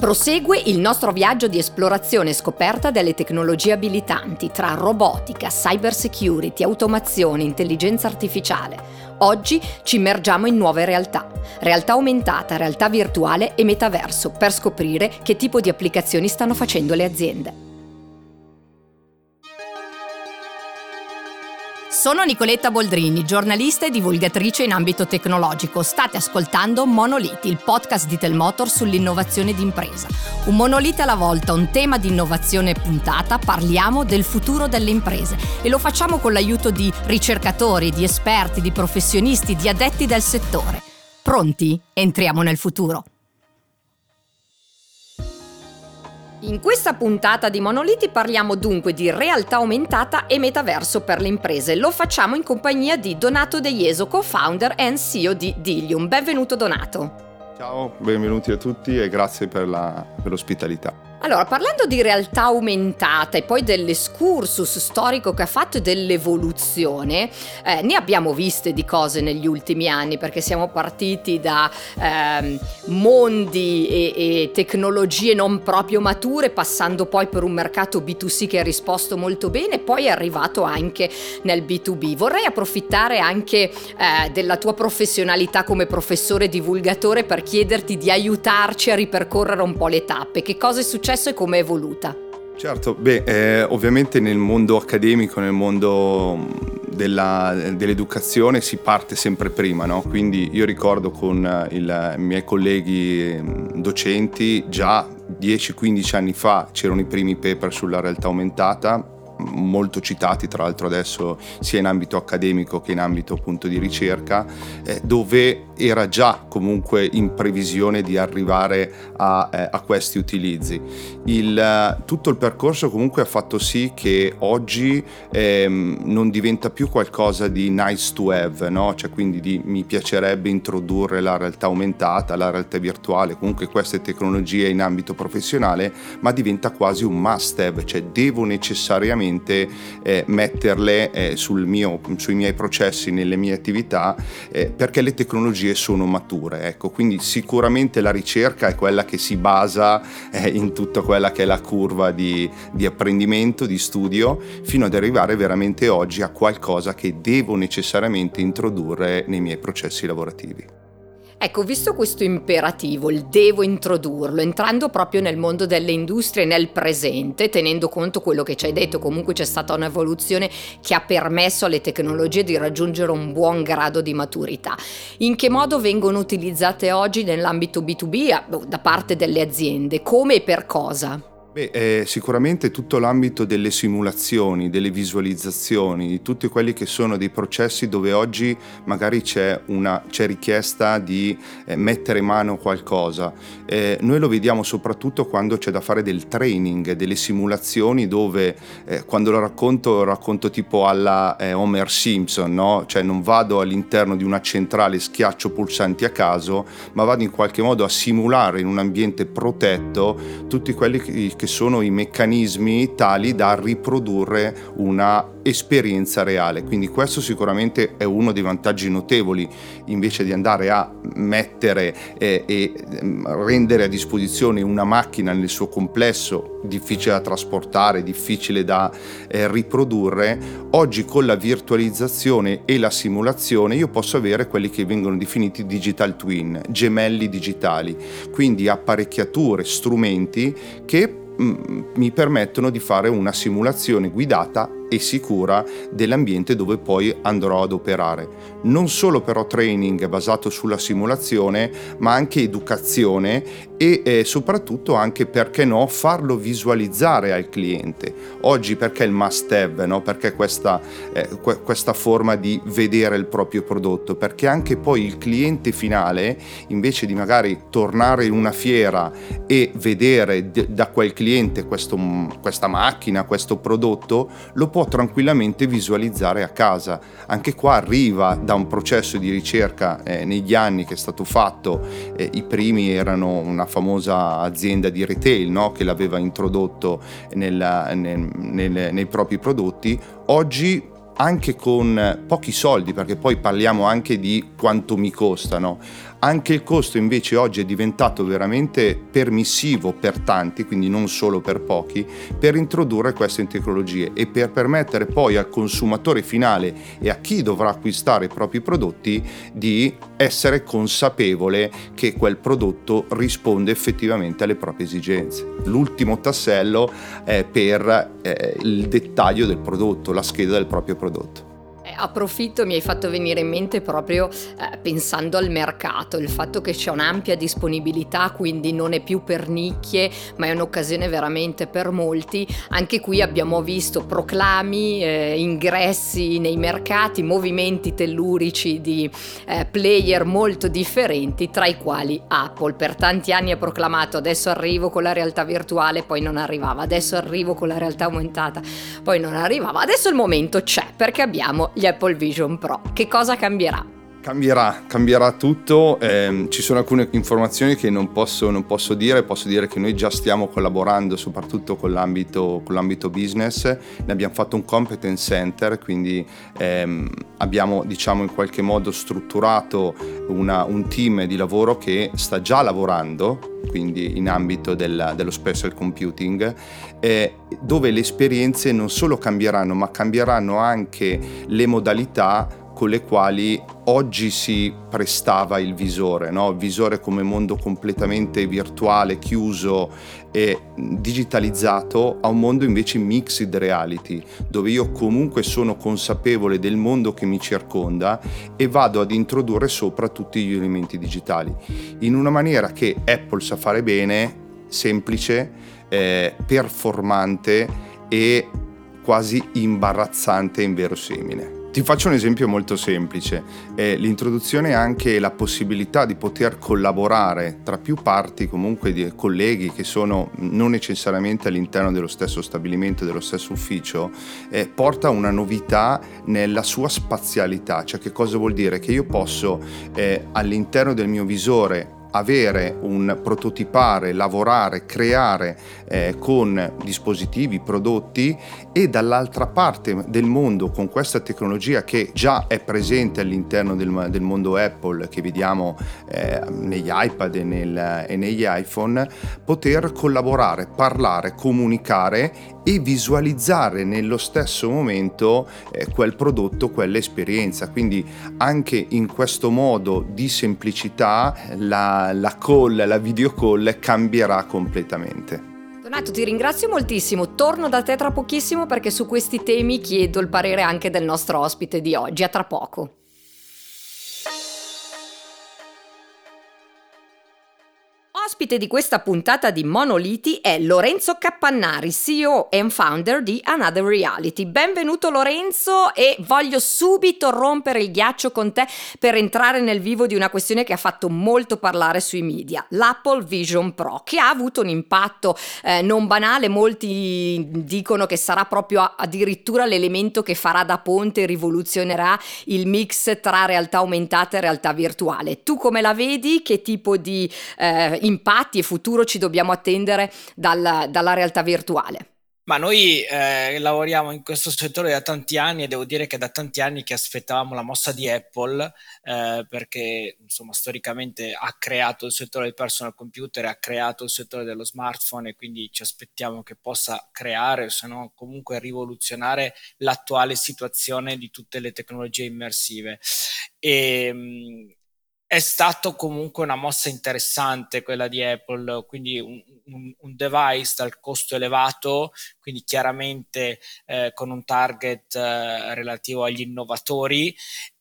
Prosegue il nostro viaggio di esplorazione e scoperta delle tecnologie abilitanti tra robotica, cyber security, automazione, intelligenza artificiale. Oggi ci immergiamo in nuove realtà, realtà aumentata, realtà virtuale e metaverso, per scoprire che tipo di applicazioni stanno facendo le aziende. Sono Nicoletta Boldrini, giornalista e divulgatrice in ambito tecnologico. State ascoltando Monoliti, il podcast di Telmotor sull'innovazione d'impresa. Un monolite alla volta, un tema di innovazione puntata, parliamo del futuro delle imprese e lo facciamo con l'aiuto di ricercatori, di esperti, di professionisti, di addetti del settore. Pronti? Entriamo nel futuro. In questa puntata di Monoliti parliamo dunque di realtà aumentata e metaverso per le imprese. Lo facciamo in compagnia di Donato De Ieso, co-founder e CEO di Dilium. Benvenuto Donato. Ciao, benvenuti a tutti e grazie per, la, per l'ospitalità. Allora, parlando di realtà aumentata e poi dell'escursus storico che ha fatto e dell'evoluzione, eh, ne abbiamo viste di cose negli ultimi anni perché siamo partiti da eh, mondi e, e, tecnologie non proprio mature, passando poi per un mercato B2C che ha risposto molto bene, poi è arrivato anche nel B2B. Vorrei approfittare anche eh, della tua professionalità come professore divulgatore per chiederti di aiutarci a ripercorrere un po' le tappe. Che cosa è successo? Successo e come è evoluta? Certo, beh, eh, ovviamente nel mondo accademico, nel mondo della, dell'educazione si parte sempre prima, no? quindi io ricordo con eh, il, i miei colleghi mm, docenti già 10-15 anni fa c'erano i primi paper sulla realtà aumentata, molto citati tra l'altro adesso sia in ambito accademico che in ambito appunto di ricerca, eh, dove era già comunque in previsione di arrivare a, eh, a questi utilizzi. Il, eh, tutto il percorso comunque ha fatto sì che oggi ehm, non diventa più qualcosa di nice to have, no? cioè quindi di mi piacerebbe introdurre la realtà aumentata, la realtà virtuale, comunque queste tecnologie in ambito professionale, ma diventa quasi un must have, cioè devo necessariamente eh, metterle eh, mio, sui miei processi, nelle mie attività, eh, perché le tecnologie tecnologie sono mature. Ecco, quindi sicuramente la ricerca è quella che si basa eh, in tutta quella che è la curva di, di apprendimento, di studio, fino ad arrivare veramente oggi a qualcosa che devo necessariamente introdurre nei miei processi lavorativi. Ecco, visto questo imperativo, il devo introdurlo, entrando proprio nel mondo delle industrie, nel presente, tenendo conto quello che ci hai detto, comunque c'è stata un'evoluzione che ha permesso alle tecnologie di raggiungere un buon grado di maturità. In che modo vengono utilizzate oggi nell'ambito B2B da parte delle aziende? Come e per cosa? Beh, eh, sicuramente tutto l'ambito delle simulazioni, delle visualizzazioni, di tutti quelli che sono dei processi dove oggi magari c'è, una, c'è richiesta di eh, mettere mano a qualcosa. Eh, noi lo vediamo soprattutto quando c'è da fare del training, delle simulazioni dove eh, quando lo racconto, lo racconto tipo alla eh, Homer Simpson, no? Cioè non vado all'interno di una centrale, schiaccio pulsanti a caso, ma vado in qualche modo a simulare in un ambiente protetto tutti quelli che che sono i meccanismi tali da riprodurre una esperienza reale. Quindi questo sicuramente è uno dei vantaggi notevoli invece di andare a mettere eh, e mm, rendere a disposizione una macchina nel suo complesso difficile da trasportare, difficile da eh, riprodurre. Oggi con la virtualizzazione e la simulazione io posso avere quelli che vengono definiti digital twin, gemelli digitali, quindi apparecchiature, strumenti che mi permettono di fare una simulazione guidata e sicura dell'ambiente dove poi andrò ad operare. Non solo però training basato sulla simulazione, ma anche educazione e eh, soprattutto anche perché no farlo visualizzare al cliente. Oggi perché il must have, no? perché questa, eh, questa forma di vedere il proprio prodotto, perché anche poi il cliente finale invece di magari tornare in una fiera e vedere d- da quel cliente questo, questa macchina, questo prodotto, lo può può tranquillamente visualizzare a casa. Anche qua arriva da un processo di ricerca eh, negli anni che è stato fatto, eh, i primi erano una famosa azienda di retail no? che l'aveva introdotto nel, nel, nel, nei propri prodotti, oggi anche con pochi soldi, perché poi parliamo anche di quanto mi costano, Anche il costo invece oggi è diventato veramente permissivo per tanti, quindi non solo per pochi, per introdurre queste tecnologie e per permettere poi al consumatore finale e a chi dovrà acquistare i propri prodotti di essere consapevole che quel prodotto risponde effettivamente alle proprie esigenze. L'ultimo tassello è per eh, il dettaglio del prodotto, la scheda del proprio prodotto approfitto, mi hai fatto venire in mente proprio eh, pensando al mercato, il fatto che c'è un'ampia disponibilità, quindi non è più per nicchie, ma è un'occasione veramente per molti. Anche qui abbiamo visto proclami, eh, ingressi nei mercati, movimenti tellurici di eh, player molto differenti, tra i quali Apple. Per tanti anni ha proclamato adesso arrivo con la realtà virtuale, poi non arrivava, adesso arrivo con la realtà aumentata, poi non arrivava. Adesso il momento c'è perché abbiamo gli Apple Vision Pro. Che cosa cambierà? Cambierà, cambierà tutto, eh, ci sono alcune informazioni che non posso, non posso, dire, posso dire che noi già stiamo collaborando soprattutto con l'ambito, con l'ambito business, ne abbiamo fatto un competence center, quindi ehm, abbiamo diciamo in qualche modo strutturato una, un team di lavoro che sta già lavorando, quindi in ambito del, dello special computing, eh, dove le esperienze non solo cambieranno, ma cambieranno anche le modalità con le quali oggi si prestava il visore, no? visore come mondo completamente virtuale, chiuso e digitalizzato, a un mondo invece mixed reality, dove io comunque sono consapevole del mondo che mi circonda e vado ad introdurre sopra tutti gli elementi digitali, in una maniera che Apple sa fare bene, semplice, eh, performante e quasi imbarazzante e inverosimile. Ti faccio un esempio molto semplice, eh, l'introduzione anche la possibilità di poter collaborare tra più parti, comunque di colleghi che sono non necessariamente all'interno dello stesso stabilimento, dello stesso ufficio, eh, porta una novità nella sua spazialità, cioè che cosa vuol dire? Che io posso eh, all'interno del mio visore avere un prototipare, lavorare, creare eh, con dispositivi, prodotti e dall'altra parte del mondo con questa tecnologia che già è presente all'interno del, del mondo Apple che vediamo eh, negli iPad e, nel, e negli iPhone, poter collaborare, parlare, comunicare e visualizzare nello stesso momento eh, quel prodotto, quell'esperienza. Quindi anche in questo modo di semplicità la, la call, la video call cambierà completamente. Donato, ti ringrazio moltissimo. Torno da te tra pochissimo perché su questi temi chiedo il parere anche del nostro ospite di oggi. A tra poco. Ospite di questa puntata di Monoliti è Lorenzo Cappannari, CEO e founder di Another Reality. Benvenuto Lorenzo e voglio subito rompere il ghiaccio con te per entrare nel vivo di una questione che ha fatto molto parlare sui media, l'Apple Vision Pro, che ha avuto un impatto eh, non banale, molti dicono che sarà proprio addirittura l'elemento che farà da ponte e rivoluzionerà il mix tra realtà aumentata e realtà virtuale. Tu come la vedi? Che tipo di eh, impatto impatti e futuro ci dobbiamo attendere dal, dalla realtà virtuale? Ma noi eh, lavoriamo in questo settore da tanti anni e devo dire che da tanti anni che aspettavamo la mossa di Apple eh, perché insomma storicamente ha creato il settore del personal computer, ha creato il settore dello smartphone e quindi ci aspettiamo che possa creare, se no comunque rivoluzionare l'attuale situazione di tutte le tecnologie immersive. E, è stato comunque una mossa interessante quella di Apple, quindi un, un, un device dal costo elevato, quindi chiaramente eh, con un target eh, relativo agli innovatori,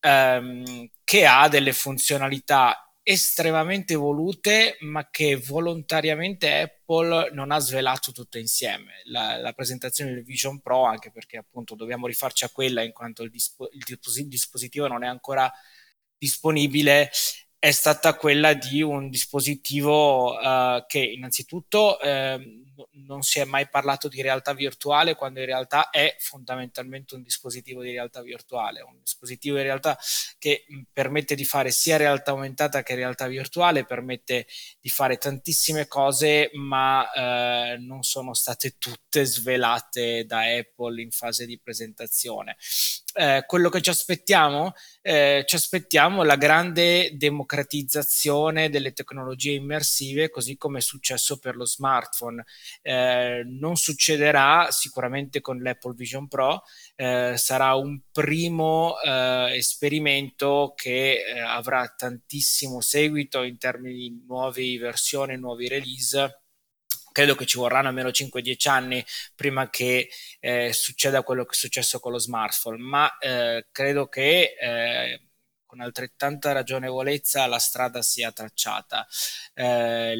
ehm, che ha delle funzionalità estremamente evolute, ma che volontariamente Apple non ha svelato tutto insieme. La, la, presentazione del Vision Pro, anche perché appunto dobbiamo rifarci a quella in quanto il, dispo, il dispositivo non è ancora disponibile è stata quella di un dispositivo uh, che innanzitutto uh, non si è mai parlato di realtà virtuale quando in realtà è fondamentalmente un dispositivo di realtà virtuale, un dispositivo di realtà che permette di fare sia realtà aumentata che realtà virtuale, permette di fare tantissime cose, ma eh, non sono state tutte svelate da Apple in fase di presentazione. Eh, quello che ci aspettiamo? Eh, ci aspettiamo la grande democratizzazione delle tecnologie immersive, così come è successo per lo smartphone. Eh, non succederà sicuramente con l'Apple Vision Pro, eh, sarà un primo eh, esperimento che eh, avrà tantissimo seguito in termini di nuove versioni, nuovi release. Credo che ci vorranno almeno 5-10 anni prima che eh, succeda quello che è successo con lo smartphone, ma eh, credo che eh, con altrettanta ragionevolezza la strada sia tracciata. Eh,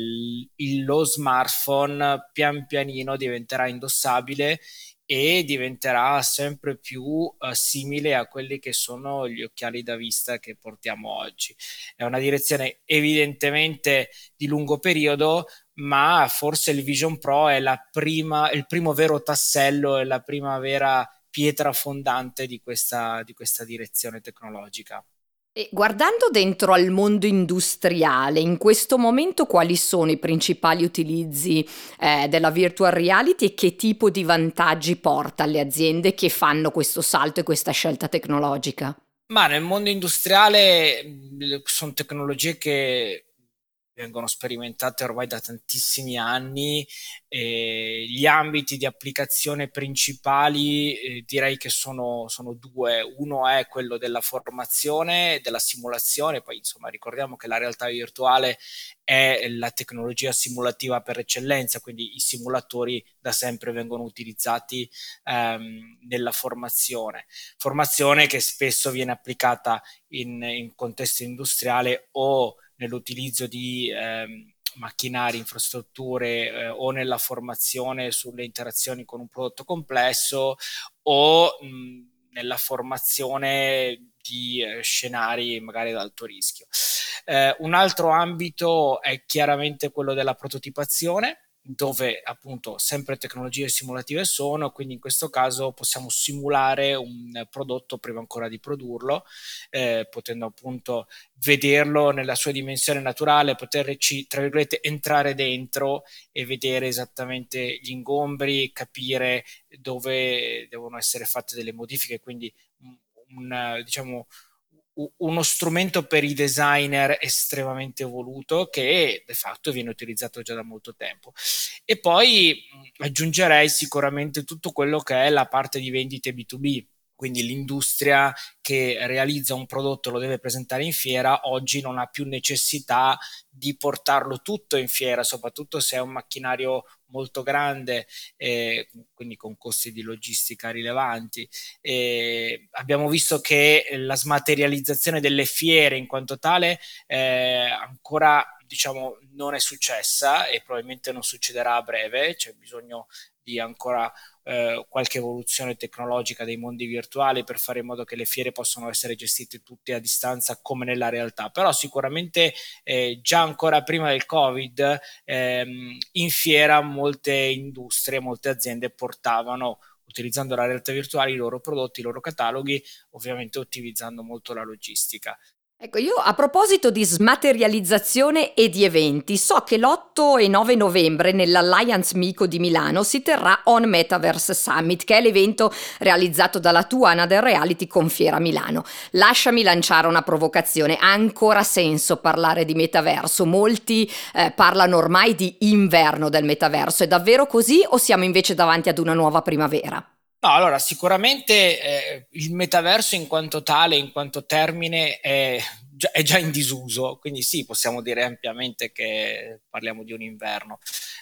il, lo smartphone pian pianino diventerà indossabile e diventerà sempre più uh, simile a quelli che sono gli occhiali da vista che portiamo oggi. È una direzione evidentemente di lungo periodo, ma forse il Vision Pro è prima, il primo vero tassello e la prima vera pietra fondante di questa, di questa direzione tecnologica. E guardando dentro al mondo industriale, in questo momento quali sono i principali utilizzi eh, della virtual reality e che tipo di vantaggi porta alle aziende che fanno questo salto e questa scelta tecnologica? Ma nel mondo industriale sono tecnologie che vengono sperimentate ormai da tantissimi anni. Eh, gli ambiti di applicazione principali eh, direi che sono, sono, due. Uno è quello della formazione, della simulazione, poi insomma ricordiamo che la realtà virtuale è la tecnologia simulativa per eccellenza, quindi i simulatori da sempre vengono utilizzati ehm, nella formazione. Formazione che spesso viene applicata in, in contesto industriale o nell'utilizzo di ehm, macchinari, infrastrutture eh, o nella formazione sulle interazioni con un prodotto complesso o mh, nella formazione di eh, scenari magari ad alto rischio. Eh, un altro ambito è chiaramente quello della prototipazione dove appunto sempre tecnologie simulative sono, quindi in questo caso possiamo simulare un prodotto prima ancora di produrlo, eh, potendo appunto vederlo nella sua dimensione naturale, poterci tra virgolette entrare dentro e vedere esattamente gli ingombri, capire dove devono essere fatte delle modifiche, quindi un, diciamo uno strumento per i designer estremamente evoluto che de facto viene utilizzato già da molto tempo. E poi aggiungerei sicuramente tutto quello che è la parte di vendite B2B quindi l'industria che realizza un prodotto lo deve presentare in fiera, oggi non ha più necessità di portarlo tutto in fiera, soprattutto se è un macchinario molto grande, eh, quindi con costi di logistica rilevanti. Eh, abbiamo visto che la smaterializzazione delle fiere in quanto tale eh, ancora diciamo non è successa e probabilmente non succederà a breve, c'è bisogno di ancora eh, qualche evoluzione tecnologica dei mondi virtuali per fare in modo che le fiere possano essere gestite tutte a distanza come nella realtà. Però sicuramente eh, già ancora prima del Covid ehm, in fiera molte industrie, molte aziende portavano utilizzando la realtà virtuale i loro prodotti, i loro cataloghi, ovviamente ottimizzando molto la logistica. Ecco, io a proposito di smaterializzazione e di eventi, so che l'8 e 9 novembre nell'Alliance Mico di Milano si terrà On Metaverse Summit, che è l'evento realizzato dalla tua Another Reality con Fiera Milano. Lasciami lanciare una provocazione, ha ancora senso parlare di metaverso? Molti eh, parlano ormai di inverno del metaverso, è davvero così o siamo invece davanti ad una nuova primavera? No, allora sicuramente eh, il metaverso in quanto tale, in quanto termine, è già, è già in disuso, quindi sì, possiamo dire ampiamente che parliamo di un inverno.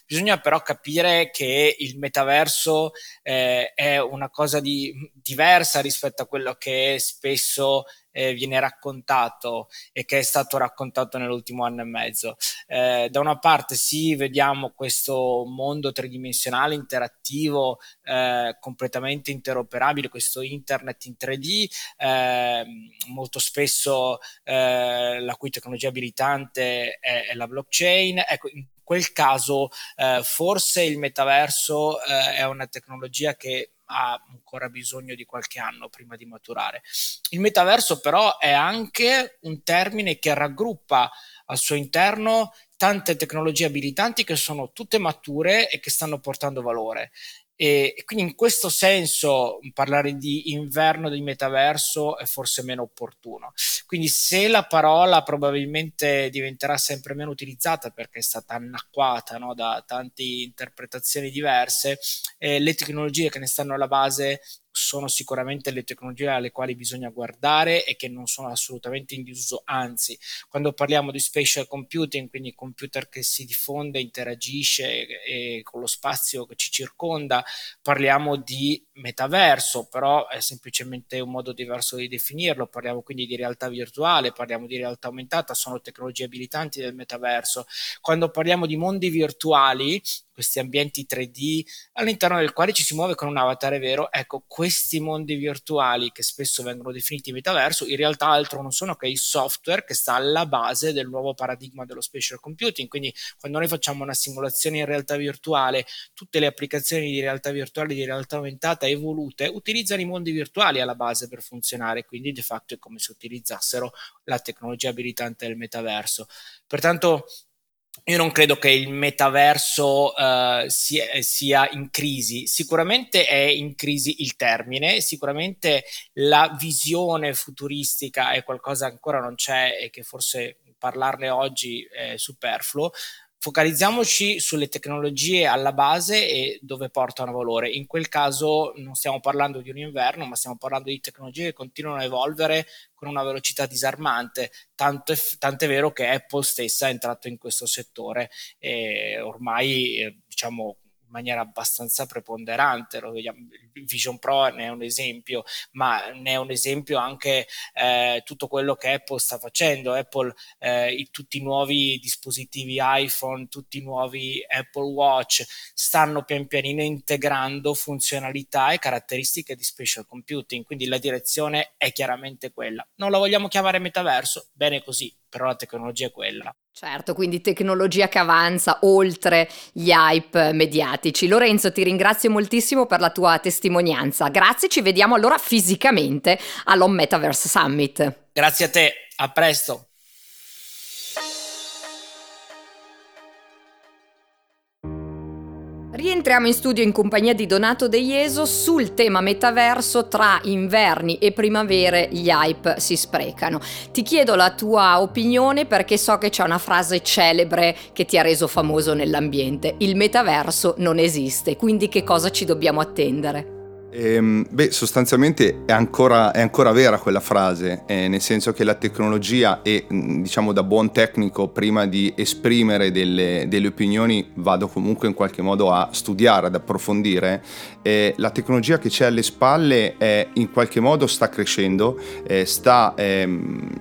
Bisogna però capire che il metaverso eh, è una cosa di, diversa rispetto a quello che spesso eh, viene raccontato e che è stato raccontato nell'ultimo anno e mezzo. Eh, da una parte sì, vediamo questo mondo tridimensionale interattivo eh, completamente interoperabile, questo internet in 3D, ehm, molto spesso eh, la cui tecnologia abilitante è, è la blockchain. Ecco, in quel caso eh, forse il metaverso eh, è una tecnologia che ha ancora bisogno di qualche anno prima di maturare. Il metaverso però è anche un termine che raggruppa al suo interno tante tecnologie abilitanti che sono tutte mature e che stanno portando valore. E, quindi in questo senso parlare di inverno del metaverso è forse meno opportuno. Quindi se la parola probabilmente diventerà sempre meno utilizzata perché è stata annacquata no, da tante interpretazioni diverse, eh, le tecnologie che ne stanno alla base sono sicuramente le tecnologie alle quali bisogna guardare e che non sono assolutamente in disuso, anzi, quando parliamo di spatial computing, quindi computer che si diffonde, interagisce e, e con lo spazio che ci circonda, parliamo di metaverso, però è semplicemente un modo diverso di definirlo, parliamo quindi di realtà virtuale, parliamo di realtà aumentata, sono tecnologie abilitanti del metaverso. Quando parliamo di mondi virtuali, questi ambienti 3D all'interno del quale ci si muove con un avatar vero, ecco, questi mondi virtuali che spesso vengono definiti metaverso, in realtà altro non sono che il software che sta alla base del nuovo paradigma dello spatial computing. Quindi quando noi facciamo una simulazione in realtà virtuale, tutte le applicazioni di realtà virtuale, di realtà aumentata evolute utilizzano i mondi virtuali alla base per funzionare, quindi di fatto è come se utilizzassero la tecnologia abilitante del metaverso. Pertanto io non credo che il metaverso uh, sia, sia, in crisi, sicuramente è in crisi il termine, sicuramente la visione futuristica è qualcosa che ancora non c'è e che forse parlarne oggi è superfluo, focalizziamoci sulle tecnologie alla base e dove portano valore. In quel caso non stiamo parlando di un inverno, ma stiamo parlando di tecnologie che continuano a evolvere con una velocità disarmante, tanto è, tanto è vero che Apple stessa è entrato in questo settore e ormai eh, diciamo maniera abbastanza preponderante. Il Vision Pro ne è un esempio, ma ne è un esempio anche eh, tutto quello che Apple sta facendo. Apple, eh, i, tutti i nuovi dispositivi iPhone, tutti i nuovi Apple Watch stanno pian pianino integrando funzionalità e caratteristiche di spatial computing, quindi la direzione è chiaramente quella. Non la vogliamo chiamare metaverso? Bene così, però la tecnologia è quella. Certo, quindi tecnologia che avanza oltre gli hype mediatici. Lorenzo, ti ringrazio moltissimo per la tua testimonianza. Grazie, ci vediamo allora fisicamente all'Home Metaverse Summit. Grazie a te, a presto. Rientriamo in studio in compagnia di Donato De Ieso sul tema metaverso tra inverni e primavere gli hype si sprecano. Ti chiedo la tua opinione perché so che c'è una frase celebre che ti ha reso famoso nell'ambiente. Il metaverso non esiste, quindi che cosa ci dobbiamo attendere? Ehm, beh, sostanzialmente è ancora, è ancora, vera quella frase, eh, nel senso che la tecnologia e diciamo da buon tecnico prima di esprimere delle, delle, opinioni vado comunque in qualche modo a studiare, ad approfondire. Eh, la tecnologia che c'è alle spalle è, in qualche modo sta crescendo, eh, sta, ehm,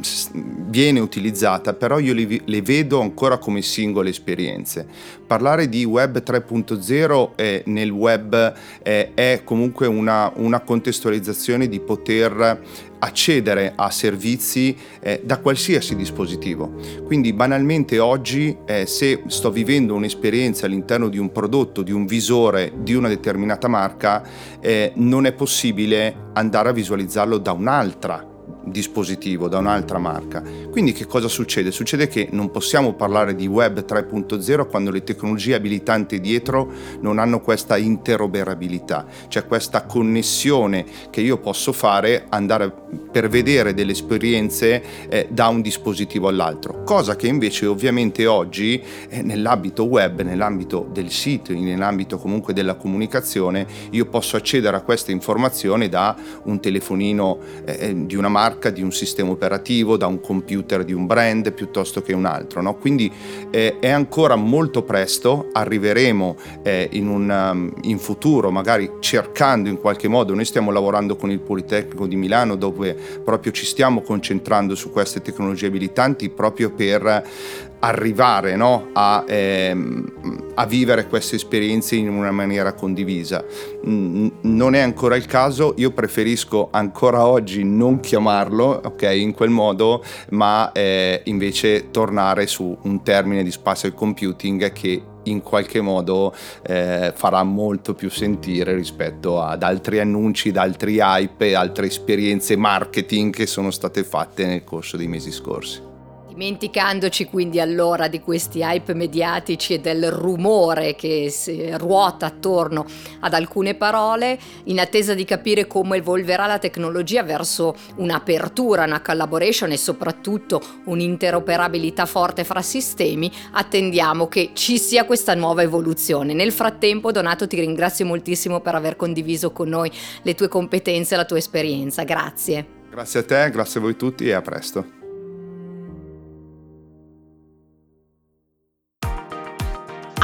viene utilizzata, però io le, le, vedo ancora come singole esperienze. Parlare di web 3.0 eh, nel web eh, è comunque un una, una contestualizzazione di poter accedere a servizi eh, da qualsiasi dispositivo. Quindi banalmente oggi eh, se sto vivendo un'esperienza all'interno di un prodotto, di un visore di una determinata marca, eh, non è possibile andare a visualizzarlo da un'altra dispositivo da un'altra marca. Quindi che cosa succede? Succede che non possiamo parlare di web 3.0 quando le tecnologie abilitanti dietro non hanno questa interoperabilità, cioè questa connessione che io posso fare andare per vedere delle esperienze eh, da un dispositivo all'altro, cosa che invece ovviamente oggi eh, nell'ambito web, nell'ambito del sito, nell'ambito comunque della comunicazione, io posso accedere a queste informazioni da un telefonino eh, di una marca, di un sistema operativo, da un computer di un brand piuttosto che un altro. No? Quindi eh, è ancora molto presto, arriveremo eh, in, un, um, in futuro magari cercando in qualche modo, noi stiamo lavorando con il Politecnico di Milano dove proprio ci stiamo concentrando su queste tecnologie abilitanti proprio per arrivare no? a, ehm, a, vivere queste esperienze in una maniera condivisa. Non è ancora il caso, io preferisco ancora oggi non chiamarlo ok, in quel modo, ma eh, invece tornare su un termine di spazio computing che in qualche modo eh, farà molto più sentire rispetto ad altri annunci, ad altri hype, altre esperienze marketing che sono state fatte nel corso dei mesi scorsi. Dimenticandoci quindi allora di questi hype mediatici e del rumore che ruota attorno ad alcune parole, in attesa di capire come evolverà la tecnologia verso un'apertura, una collaboration e soprattutto un'interoperabilità forte fra sistemi, attendiamo che ci sia questa nuova evoluzione. Nel frattempo, Donato, ti ringrazio moltissimo per aver condiviso con noi le tue competenze e la tua esperienza. Grazie. Grazie a te, grazie a voi tutti e a presto.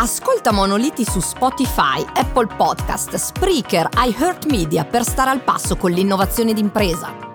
Ascolta Monoliti su Spotify, Apple Podcast, Spreaker, iHeartMedia per stare al passo con l'innovazione d'impresa.